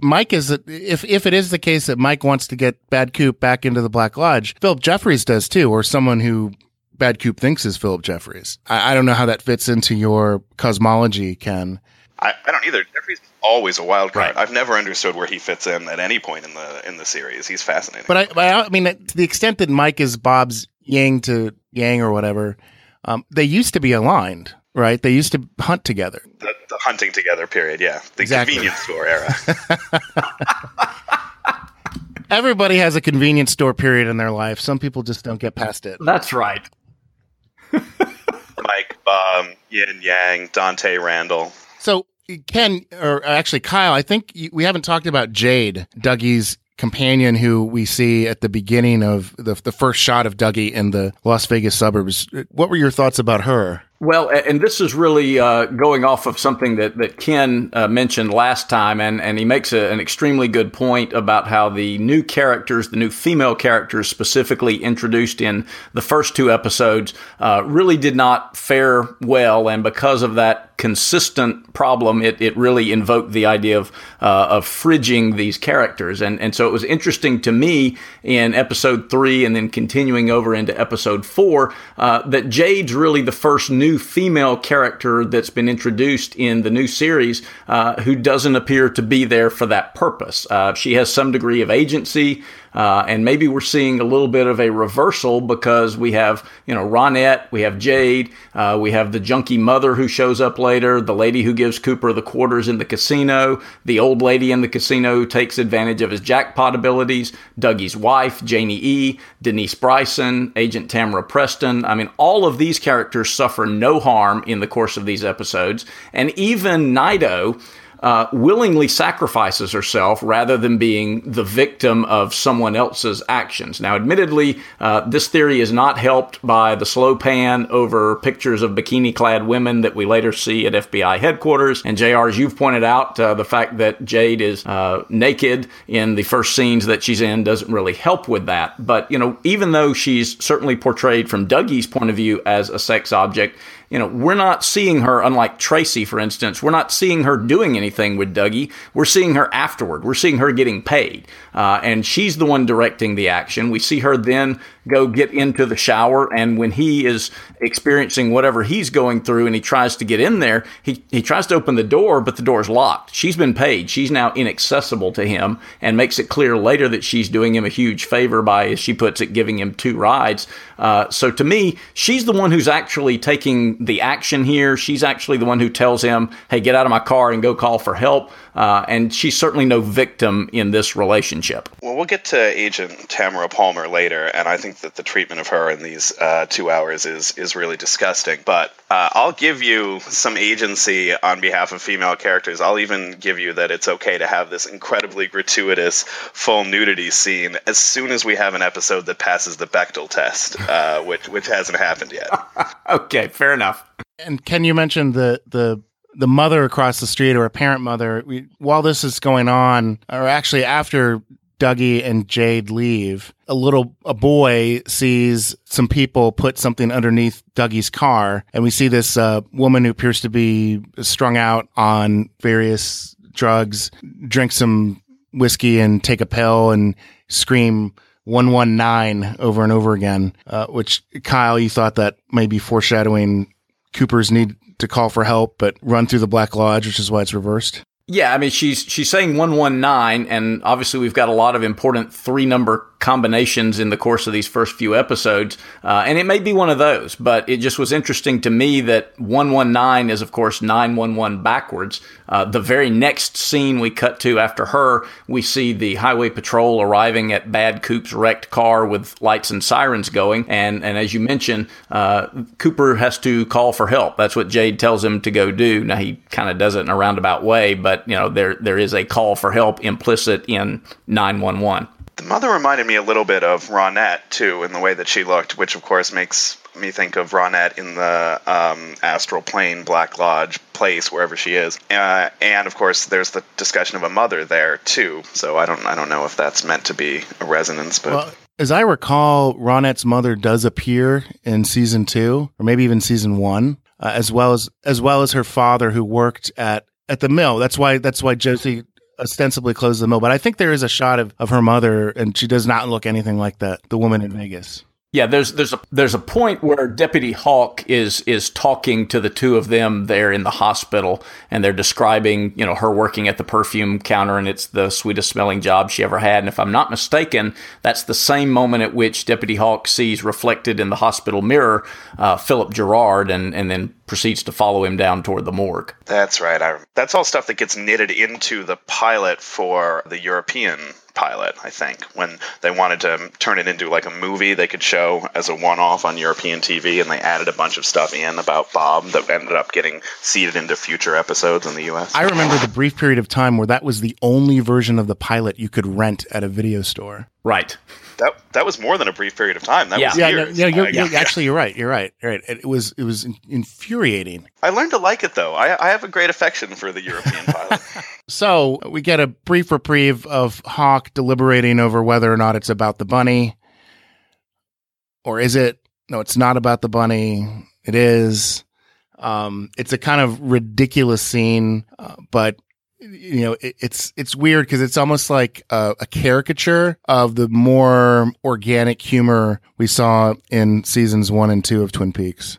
Mike is, if, if it is the case that Mike wants to get Bad Coop back into the Black Lodge, Philip Jeffries does too, or someone who Bad Coop thinks is Philip Jeffries. I, I, don't know how that fits into your cosmology, Ken. I, I don't either. Jeffries is always a wild card. Right. I've never understood where he fits in at any point in the in the series. He's fascinating. But I, but I mean, to the extent that Mike is Bob's Yang to Yang or whatever, um, they used to be aligned, right? They used to hunt together. The, the hunting together period, yeah. The exactly. convenience store era. <laughs> <laughs> Everybody has a convenience store period in their life. Some people just don't get past it. That's right. Mike, um, Yin Yang, Dante Randal. So, Ken, or actually Kyle, I think we haven't talked about Jade, Dougie's companion, who we see at the beginning of the, the first shot of Dougie in the Las Vegas suburbs. What were your thoughts about her? Well, and this is really uh, going off of something that, that Ken uh, mentioned last time, and, and he makes a, an extremely good point about how the new characters, the new female characters specifically introduced in the first two episodes, uh, really did not fare well. And because of that consistent problem, it, it really invoked the idea of, uh, of fridging these characters. And, and so it was interesting to me in episode three and then continuing over into episode four uh, that Jade's really the first new new female character that's been introduced in the new series uh, who doesn't appear to be there for that purpose. Uh, she has some degree of agency. Uh, and maybe we're seeing a little bit of a reversal because we have, you know, Ronette, we have Jade, uh, we have the junkie mother who shows up later, the lady who gives Cooper the quarters in the casino, the old lady in the casino who takes advantage of his jackpot abilities, Dougie's wife, Janie E., Denise Bryson, Agent Tamara Preston. I mean, all of these characters suffer no harm in the course of these episodes. And even Naido, uh, willingly sacrifices herself rather than being the victim of someone else's actions. Now, admittedly, uh, this theory is not helped by the slow pan over pictures of bikini clad women that we later see at FBI headquarters. And JR, as you've pointed out, uh, the fact that Jade is uh, naked in the first scenes that she's in doesn't really help with that. But, you know, even though she's certainly portrayed from Dougie's point of view as a sex object, you know, we're not seeing her, unlike Tracy, for instance, we're not seeing her doing anything with Dougie. We're seeing her afterward. We're seeing her getting paid. Uh, and she's the one directing the action. We see her then go get into the shower. And when he is experiencing whatever he's going through and he tries to get in there, he, he tries to open the door, but the door's locked. She's been paid. She's now inaccessible to him and makes it clear later that she's doing him a huge favor by, as she puts it, giving him two rides. Uh, so to me, she's the one who's actually taking the action here. She's actually the one who tells him, hey, get out of my car and go call for help. Uh, and she's certainly no victim in this relationship. Well, we'll get to Agent Tamara Palmer later, and I think that the treatment of her in these uh, two hours is is really disgusting. But uh, I'll give you some agency on behalf of female characters. I'll even give you that it's okay to have this incredibly gratuitous full nudity scene as soon as we have an episode that passes the Bechdel test, uh, <laughs> which which hasn't happened yet. <laughs> okay, fair enough. And can you mention the the the mother across the street or a parent mother, we, while this is going on, or actually after Dougie and Jade leave, a little a boy sees some people put something underneath Dougie's car, and we see this uh, woman who appears to be strung out on various drugs, drink some whiskey and take a pill and scream 119 over and over again, uh, which Kyle, you thought that may be foreshadowing Cooper's need to call for help, but run through the Black Lodge, which is why it's reversed. Yeah, I mean she's she's saying one one nine, and obviously we've got a lot of important three number combinations in the course of these first few episodes, uh, and it may be one of those. But it just was interesting to me that one one nine is of course nine one one backwards. Uh, the very next scene we cut to after her, we see the highway patrol arriving at Bad Coop's wrecked car with lights and sirens going, and and as you mentioned, uh, Cooper has to call for help. That's what Jade tells him to go do. Now he kind of does it in a roundabout way, but you know there there is a call for help implicit in 911. The mother reminded me a little bit of Ronette too, in the way that she looked, which of course makes me think of Ronette in the um, astral plane Black Lodge place wherever she is, uh, and of course there's the discussion of a mother there too. So I don't I don't know if that's meant to be a resonance, but. Well, as I recall, Ronette's mother does appear in season two, or maybe even season one, uh, as well as as well as her father, who worked at at the mill. That's why that's why Josie ostensibly closed the mill. But I think there is a shot of, of her mother, and she does not look anything like that, the woman in Vegas. Yeah, there's there's a there's a point where Deputy Hawk is is talking to the two of them there in the hospital, and they're describing you know her working at the perfume counter, and it's the sweetest smelling job she ever had. And if I'm not mistaken, that's the same moment at which Deputy Hawk sees reflected in the hospital mirror uh, Philip Gerard, and and then proceeds to follow him down toward the morgue. That's right. I, that's all stuff that gets knitted into the pilot for the European pilot. I think when they wanted to turn it into like a movie, they could show as a one-off on European TV, and they added a bunch of stuff in about Bob that ended up getting seeded into future episodes in the U.S. I remember the brief period of time where that was the only version of the pilot you could rent at a video store. Right. That that was more than a brief period of time. That Yeah. was Yeah, no, years. yeah, you're, Uh, you're- actually, you're right. You're right. You're right. It was it was infuriating. I learned to like it though. I, I have a great affection for the European <laughs> pilot. So we get a brief reprieve of Hawk deliberating over whether or not it's about the bunny, or is it? No, it's not about the bunny. It is. Um, it's a kind of ridiculous scene, uh, but you know, it, it's it's weird because it's almost like a, a caricature of the more organic humor we saw in seasons one and two of Twin Peaks.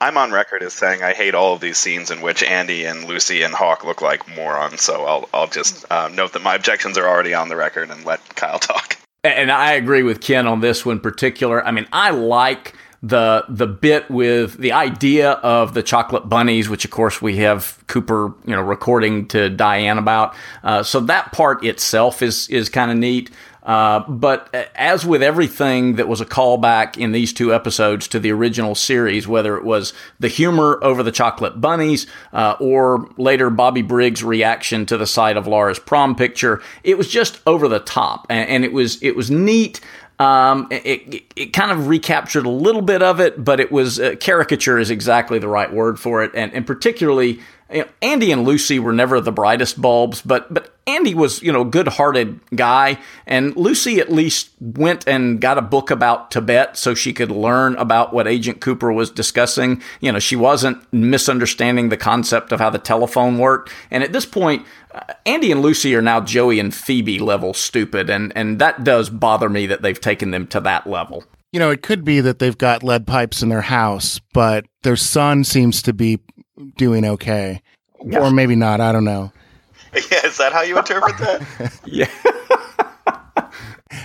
I'm on record as saying I hate all of these scenes in which Andy and Lucy and Hawk look like morons. So I'll I'll just uh, note that my objections are already on the record and let Kyle <laughs> talk. And I agree with Ken on this one particular. I mean, I like the the bit with the idea of the chocolate bunnies, which of course we have Cooper, you know, recording to Diane about. Uh, so that part itself is is kind of neat. Uh, but as with everything that was a callback in these two episodes to the original series, whether it was the humor over the chocolate bunnies uh, or later Bobby Briggs' reaction to the sight of Laura's prom picture, it was just over the top, and, and it was it was neat. Um, it, it, kind of recaptured a little bit of it, but it was uh, caricature is exactly the right word for it, and and particularly. You know, Andy and Lucy were never the brightest bulbs, but but Andy was you know a good-hearted guy, and Lucy at least went and got a book about Tibet so she could learn about what Agent Cooper was discussing. You know, she wasn't misunderstanding the concept of how the telephone worked, and at this point, uh, Andy and Lucy are now Joey and Phoebe level stupid, and and that does bother me that they've taken them to that level. You know, it could be that they've got lead pipes in their house, but their son seems to be doing okay. Or maybe not. I don't know. <laughs> yeah, is that how you interpret that? <laughs> Yeah.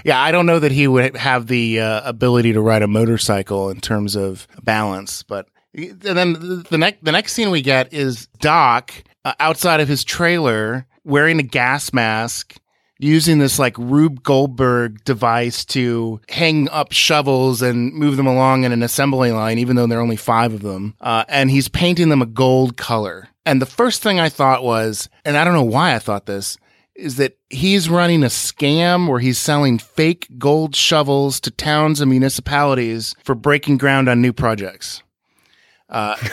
Yeah, I don't know that he would have the uh, ability to ride a motorcycle in terms of balance. But and then the, next the next scene we get is Doc uh, outside of his trailer wearing a gas mask. Using this like Rube Goldberg device to hang up shovels and move them along in an assembly line, even though there are only five of them. Uh, and he's painting them a gold color. And the first thing I thought was, and I don't know why I thought this, is that he's running a scam where he's selling fake gold shovels to towns and municipalities for breaking ground on new projects. Uh, <laughs>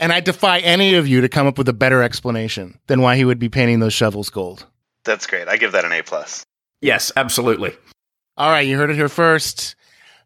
and I defy any of you to come up with a better explanation than why he would be painting those shovels gold. That's great. I give that an A plus. Yes, absolutely. All right, you heard it here first.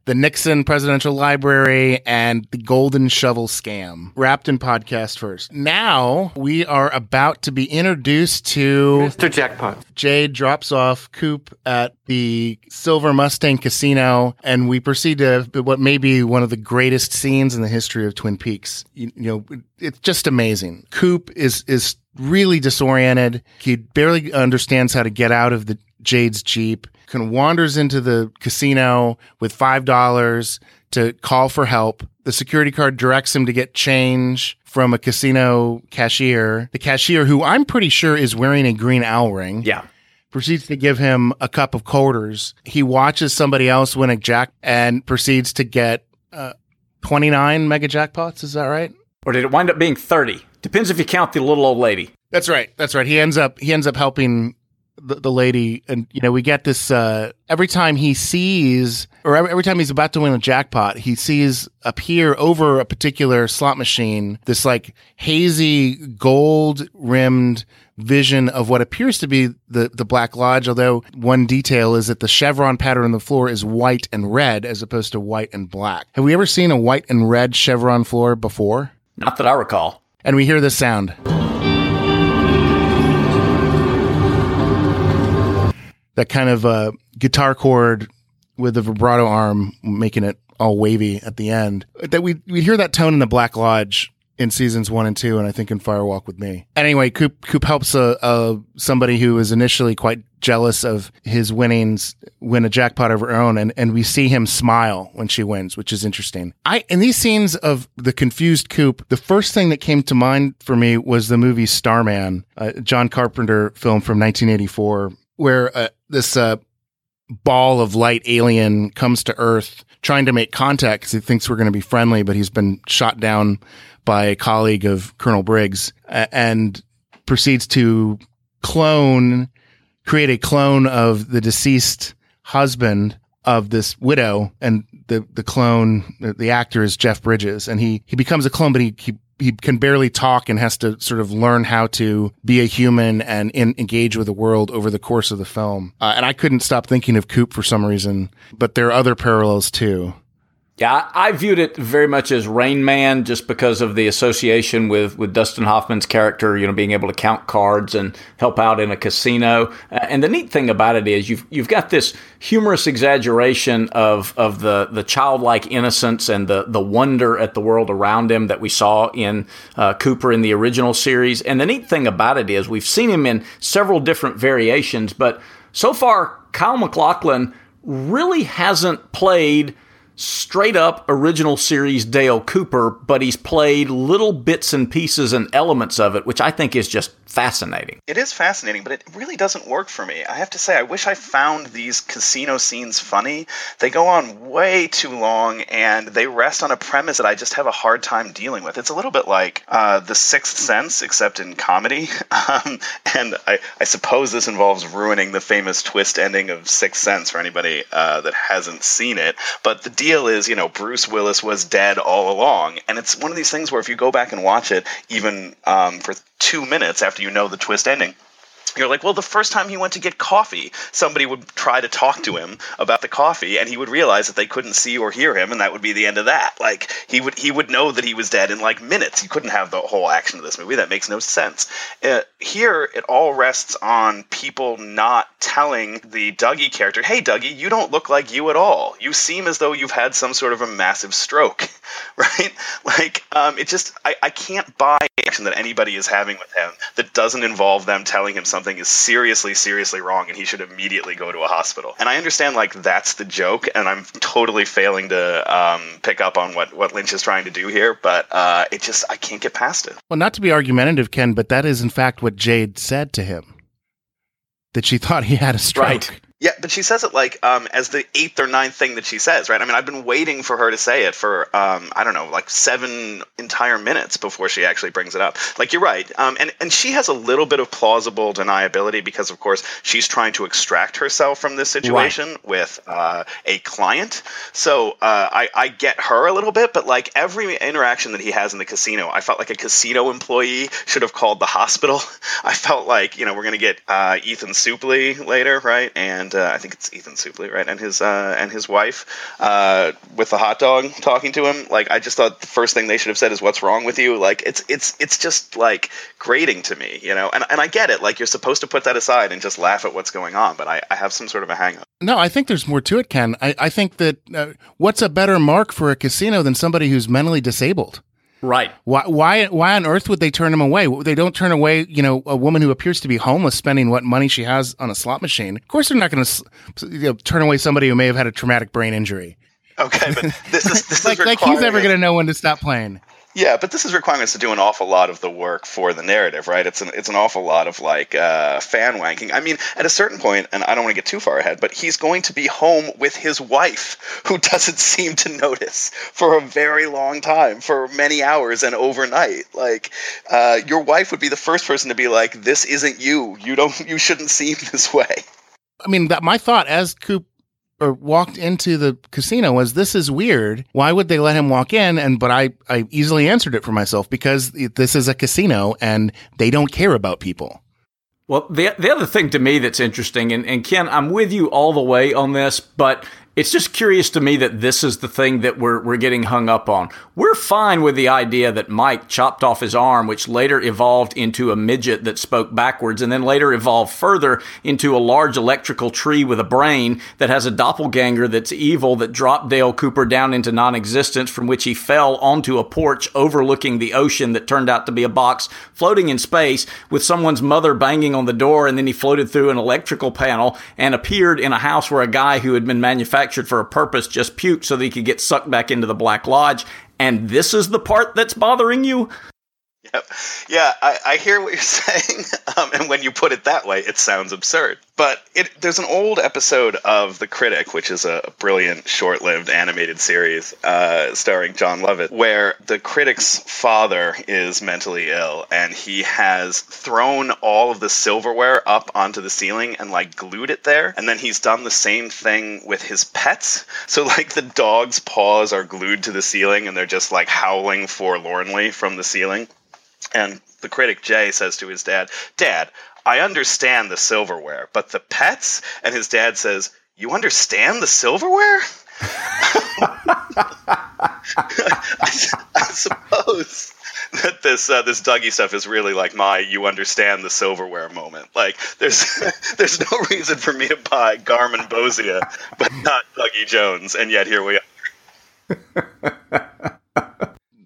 The Nixon Presidential Library and the Golden Shovel Scam, wrapped in podcast first. Now we are about to be introduced to Mr. Jackpot. Jade drops off Coop at the Silver Mustang Casino, and we proceed to what may be one of the greatest scenes in the history of Twin Peaks. You, you know, it's just amazing. Coop is is really disoriented. He barely understands how to get out of the Jade's Jeep. Kind of wanders into the casino with five dollars to call for help. The security guard directs him to get change from a casino cashier. The cashier, who I'm pretty sure is wearing a green owl ring Yeah. proceeds to give him a cup of quarters. He watches somebody else win a jack and proceeds to get uh, 29 mega jackpots. Is that right? Or did it wind up being 30? Depends if you count the little old lady. That's right. That's right. He ends up he ends up helping the, the lady, and you know we get this uh, every time he sees, or every, every time he's about to win a jackpot, he sees appear over a particular slot machine this like hazy gold rimmed vision of what appears to be the the Black Lodge. Although one detail is that the chevron pattern on the floor is white and red as opposed to white and black. Have we ever seen a white and red chevron floor before? Not that I recall. And we hear this sound. That kind of uh, guitar chord with the vibrato arm making it all wavy at the end. That we we hear that tone in the Black Lodge in seasons one and two, and I think in Fire Walk with Me. Anyway, Coop Coop helps a, a somebody who is initially quite jealous of his winnings win a jackpot of her own and, and we see him smile when she wins which is interesting i in these scenes of the confused coop the first thing that came to mind for me was the movie starman a john carpenter film from 1984 where uh, this uh, ball of light alien comes to earth trying to make contact because he thinks we're going to be friendly but he's been shot down by a colleague of colonel briggs and proceeds to clone create a clone of the deceased husband of this widow and the the clone the, the actor is Jeff Bridges and he he becomes a clone but he, he he can barely talk and has to sort of learn how to be a human and in, engage with the world over the course of the film. Uh, and I couldn't stop thinking of Coop for some reason, but there are other parallels too. Yeah, I viewed it very much as Rain Man just because of the association with, with Dustin Hoffman's character, you know, being able to count cards and help out in a casino. And the neat thing about it is you've you've got this humorous exaggeration of of the the childlike innocence and the the wonder at the world around him that we saw in uh, Cooper in the original series. And the neat thing about it is we've seen him in several different variations, but so far Kyle MacLachlan really hasn't played straight up original series Dale Cooper, but he's played little bits and pieces and elements of it, which I think is just fascinating. It is fascinating, but it really doesn't work for me. I have to say, I wish I found these casino scenes funny. They go on way too long, and they rest on a premise that I just have a hard time dealing with. It's a little bit like uh, The Sixth Sense, except in comedy. <laughs> Um, and I, I, suppose this involves ruining the famous twist ending of Sixth Sense for anybody uh, that hasn't seen it. But the deal is, you know, Bruce Willis was dead all along, and it's one of these things where if you go back and watch it, even um, for two minutes after you know the twist ending, you're like, well, the first time he went to get coffee, somebody would try to talk to him about the coffee, and he would realize that they couldn't see or hear him, and that would be the end of that. Like he would he would know that he was dead in like minutes. He couldn't have the whole action of this movie. That makes no sense. Uh, here, it all rests on people not telling the Dougie character, "Hey, Dougie, you don't look like you at all. You seem as though you've had some sort of a massive stroke." <laughs> right? Like, um, it just I, I can't buy action that anybody is having with him that doesn't involve them telling him something is seriously, seriously wrong and he should immediately go to a hospital. And I understand like that's the joke, and I'm totally failing to um, pick up on what what Lynch is trying to do here, but uh, it just I can't get past it. Well, not to be argumentative, Ken, but that is in fact what Jade said to him. That she <laughs> thought he had a stroke. Right. Yeah, but she says it like um, as the eighth or ninth thing that she says, right? I mean, I've been waiting for her to say it for um, I don't know, like seven entire minutes before she actually brings it up. Like you're right, um, and and she has a little bit of plausible deniability because, of course, she's trying to extract herself from this situation right. with uh, a client. So uh, I I get her a little bit, but like every interaction that he has in the casino, I felt like a casino employee should have called the hospital. <laughs> I felt like you know we're gonna get uh, Ethan Suplee later, right? And uh, I think it's Ethan Suplee, right, and his uh, and his wife uh, with the hot dog talking to him. Like I just thought the first thing they should have said is "What's wrong with you?" Like it's it's it's just like grating to me, you know. And and I get it. Like you're supposed to put that aside and just laugh at what's going on, but I, I have some sort of a hang up. No, I think there's more to it, Ken. I, I think that uh, what's a better mark for a casino than somebody who's mentally disabled? Right. Why, why, why on earth would they turn him away? They don't turn away, you know, a woman who appears to be homeless spending what money she has on a slot machine. Of course, they're not going to you know, turn away somebody who may have had a traumatic brain injury. Okay, but this is this <laughs> like, is like he's never going to know when to stop playing. Yeah, but this is requiring us to do an awful lot of the work for the narrative, right? It's an it's an awful lot of like uh, fan wanking. I mean, at a certain point, and I don't want to get too far ahead, but he's going to be home with his wife, who <laughs> doesn't seem to notice for a very long time, for many hours and overnight. Like, uh, your wife would be the first person to be like, "This isn't you. You don't. You shouldn't seem <laughs> this way." I mean, that my thought as Coop or walked into the casino was this is weird. Why would they let him walk in? And but I I easily answered it for myself because this is a casino and they don't care about people. Well, the the other thing to me that's interesting, and, and Ken, I'm with you all the way on this, but It's just curious to me that this is the thing that we're, we're getting hung up on. We're fine with the idea that Mike chopped off his arm, which later evolved into a midget that spoke backwards, and then later evolved further into a large electrical tree with a brain that has a doppelganger that's evil that dropped Dale Cooper down into non existence, from which he fell onto a porch overlooking the ocean that turned out to be a box floating in space with someone's mother banging on the door, and then he floated through an electrical panel and appeared in a house where a guy who had been manufactured manufactured for a purpose just puked so that he could get sucked back into the Black Lodge. And this is the part that's bothering you? Yep. Yeah, I, I hear what you're <laughs> saying, um, and when you put it that way, it sounds absurd. But it, there's an old episode of The Critic, which is a brilliant, short-lived animated series uh, starring Jon Lovitz, where the critic's father is mentally ill, and he has thrown all of the silverware up onto the ceiling and like glued it there, and then he's done the same thing with his pets. So like the dog's paws are glued to the ceiling, and they're just like howling forlornly from the ceiling. And the critic Jay says to his dad, Dad, I understand the silverware, but the pets? And his dad says, You understand the silverware? <laughs> I, I, suppose that this uh, this Dougie stuff is really like my you understand the silverware moment. Like there's <laughs> there's no reason for me to buy garmonbozia, but not Dougie Jones, and yet here we are <laughs>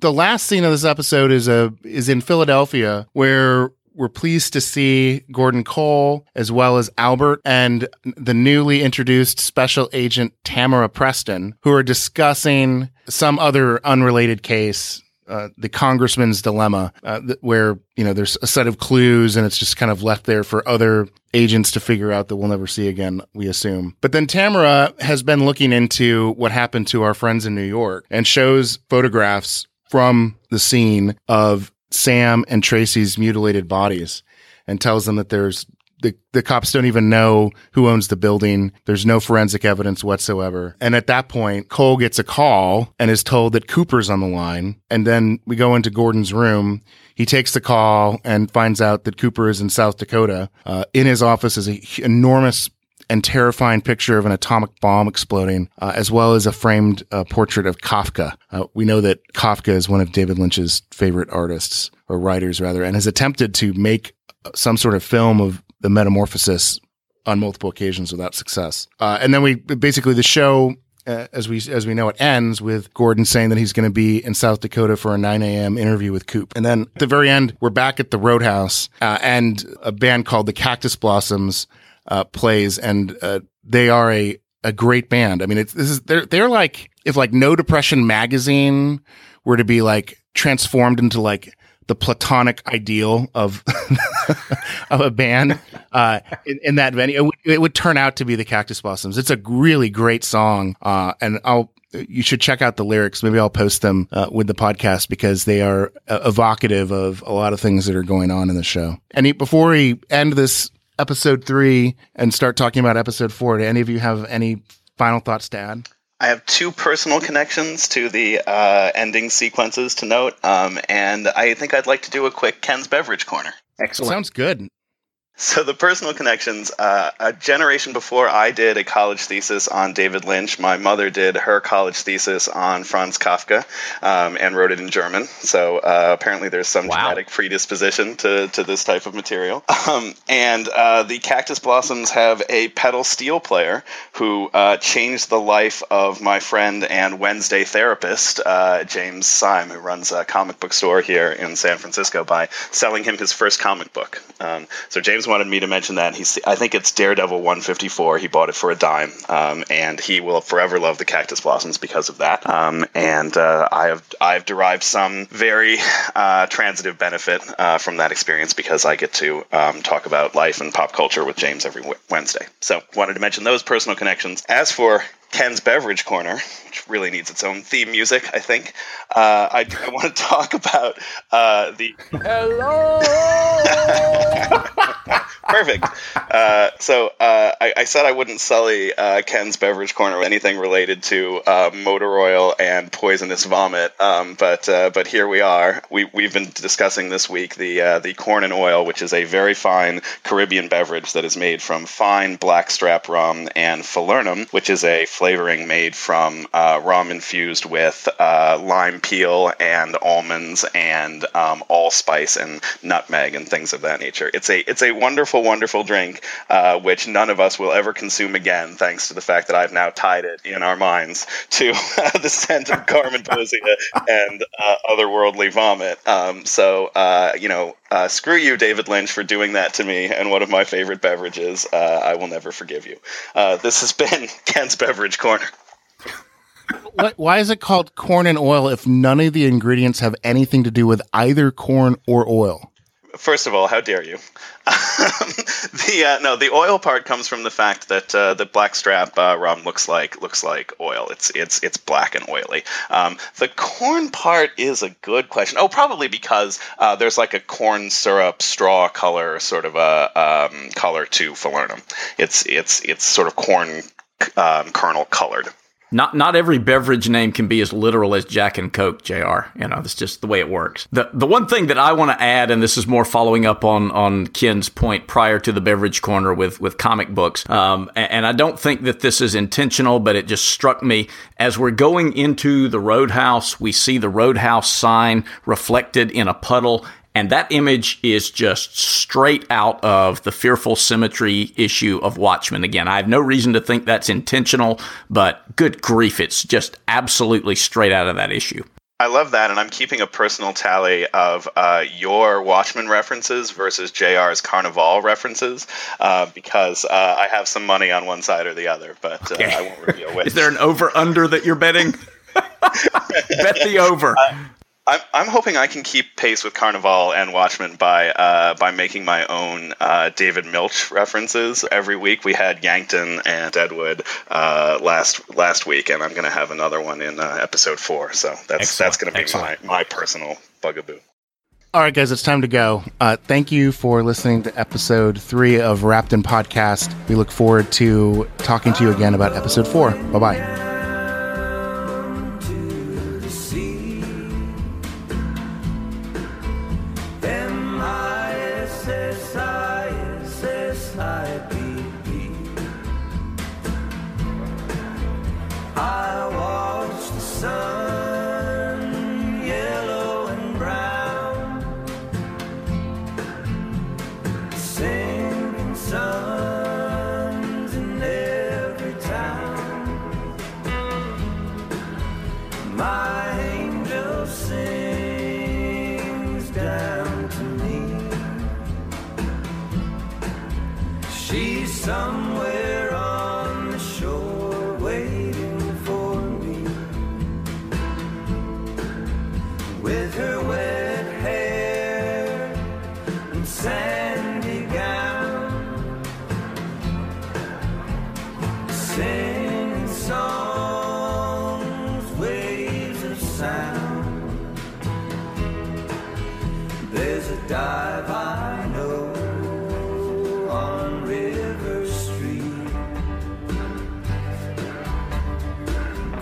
the last scene of this episode is a is in Philadelphia where we're pleased to see Gordon Cole as well as Albert and the newly introduced special agent Tamara Preston, who are discussing some other unrelated case. Uh, the congressman's dilemma, uh, th- where you know there's a set of clues and it's just kind of left there for other agents to figure out that we'll never see again. We assume, but then Tamara has been looking into what happened to our friends in New York and shows photographs from the scene of Sam and Tracy's mutilated bodies and tells them that there's the, the cops don't even know who owns the building. There's no forensic evidence whatsoever. And at that point, Cole gets a call and is told that Cooper's on the line. And then we go into Gordon's room. He takes the call and finds out that Cooper is in South Dakota. Uh, in his office is an enormous and terrifying picture of an atomic bomb exploding, uh, as well as a framed uh, portrait of Kafka. Uh, we know that Kafka is one of David Lynch's favorite artists, or writers rather, and has attempted to make some sort of film of the metamorphosis on multiple occasions without success. Uh, and then we basically the show. Uh, as we as we know, it ends with Gordon saying that he's going to be in South Dakota for a 9 a.m. interview with Coop. And then at the very end, we're back at the Roadhouse, uh, and a band called the Cactus Blossoms uh, plays, and uh, they are a a great band. I mean, it's this is they're they're like if like No Depression magazine were to be like transformed into like the platonic ideal of <laughs> of a band uh, in, in, that venue, it, w- it, would turn out to be the Cactus Blossoms. It's a really great song, uh, and I'll you should check out the lyrics. Maybe I'll post them uh, with the podcast because they are uh, evocative of a lot of things that are going on in the show. And before we end this episode three and start talking about episode four, do any of you have any final thoughts to add? I have two personal connections to the uh, ending sequences to note, um, and I think I'd like to do a quick Ken's Beverage Corner. Excellent. Sounds good. So the personal connections. Uh, a generation before I did a college thesis on David Lynch, my mother did her college thesis on Franz Kafka um, and wrote it in German. So uh, apparently there's some wow. genetic predisposition to, to this type of material. <laughs> Um, and uh, the Cactus Blossoms have a pedal steel player who uh, changed the life of my friend and Wednesday therapist, uh, James Sime, who runs a comic book store here in San Francisco by selling him his first comic book. Um, so James wanted me to mention that. He's, I think it's Daredevil 154. He bought it for a dime, um, and he will forever love the Cactus Blossoms because of that. Um, and uh, I have I've derived some very uh, transitive benefit uh, from that experience because I get to um, talk about life and pop culture with James every Wednesday. So wanted to mention those personal connections. As for Ken's Beverage Corner, which really needs its own theme music, I think. Uh, I, I, want to talk about uh, the. Hello! <laughs> Perfect. Uh, so uh, I, I, said I wouldn't sully uh, Ken's beverage corner with anything related to uh, motor oil and poisonous vomit, um, but uh, but here we are. We we've been discussing this week the uh, the corn and oil, which is a very fine Caribbean beverage that is made from fine blackstrap rum and falernum, which is a flavoring made from rum infused with lime peel and almonds and um, allspice and nutmeg and things of that nature. It's a it's a wonderful, wonderful drink, uh, which none of us will ever consume again, thanks to the fact that I've now tied it in our minds to <laughs> uh, the scent of garmonbozia and uh, otherworldly vomit. Um, so, uh, you know, uh, screw you, David Lynch, for doing that to me and one of my favorite beverages. I will never forgive you. this has been <laughs> Ken's Beverage Corner. Why is it called corn and oil if none of the ingredients have anything to do with either corn or oil? First of all, how dare you? <laughs> the uh, no, the oil part comes from the fact that uh, the blackstrap uh, rum looks like looks like oil. It's it's it's black and oily. Um, the corn part is a good question. Oh, probably because uh, there's like a corn syrup straw color, sort of a um, color to falernum. It's it's it's sort of corn um, kernel colored. Not not every beverage name can be as literal as Jack and Coke, Jr. You know, that's just the way it works. The the one thing that I want to add, and this is more following up on on Ken's point prior to the beverage corner with with comic books, um, and, and I don't think that this is intentional, but it just struck me as we're going into the Roadhouse. We see the Roadhouse sign reflected in a puddle, and that image is just straight out of the fearful symmetry issue of Watchmen. Again, I have no reason to think that's intentional, but good grief, it's just absolutely straight out of that issue. I love that, and I'm keeping a personal tally of uh, your Watchmen references versus JR's Carnival references uh, because uh, I have some money on one side or the other, but uh, okay. I won't reveal <laughs> which. Is there an over under that you're betting? <laughs> <laughs> Bet the over. I'm, I'm hoping I can keep pace with Carnival and Watchmen by uh, by making my own uh, David Milch references every week. We had Yankton and Deadwood uh, last last week, and I'm going to have another one in uh, episode four. So that's Excellent. that's going to be Excellent. my my personal bugaboo. All right, guys, it's time to go. Uh, thank you for listening to episode three of Wrapped in Podcast. We look forward to talking to you again about episode four. Bye bye.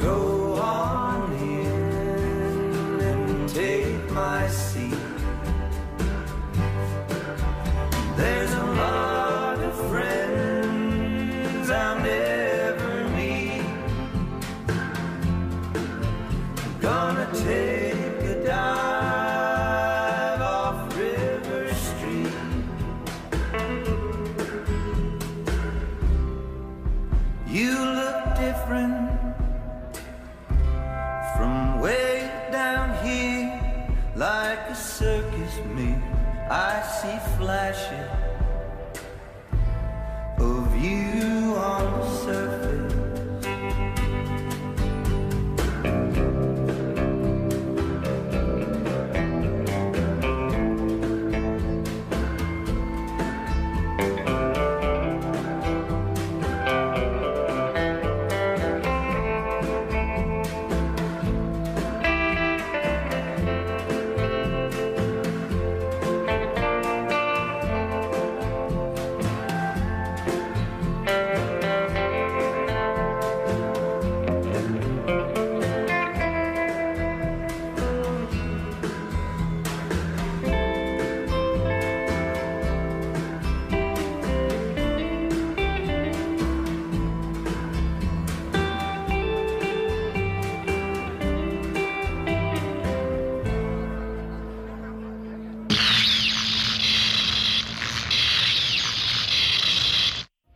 Like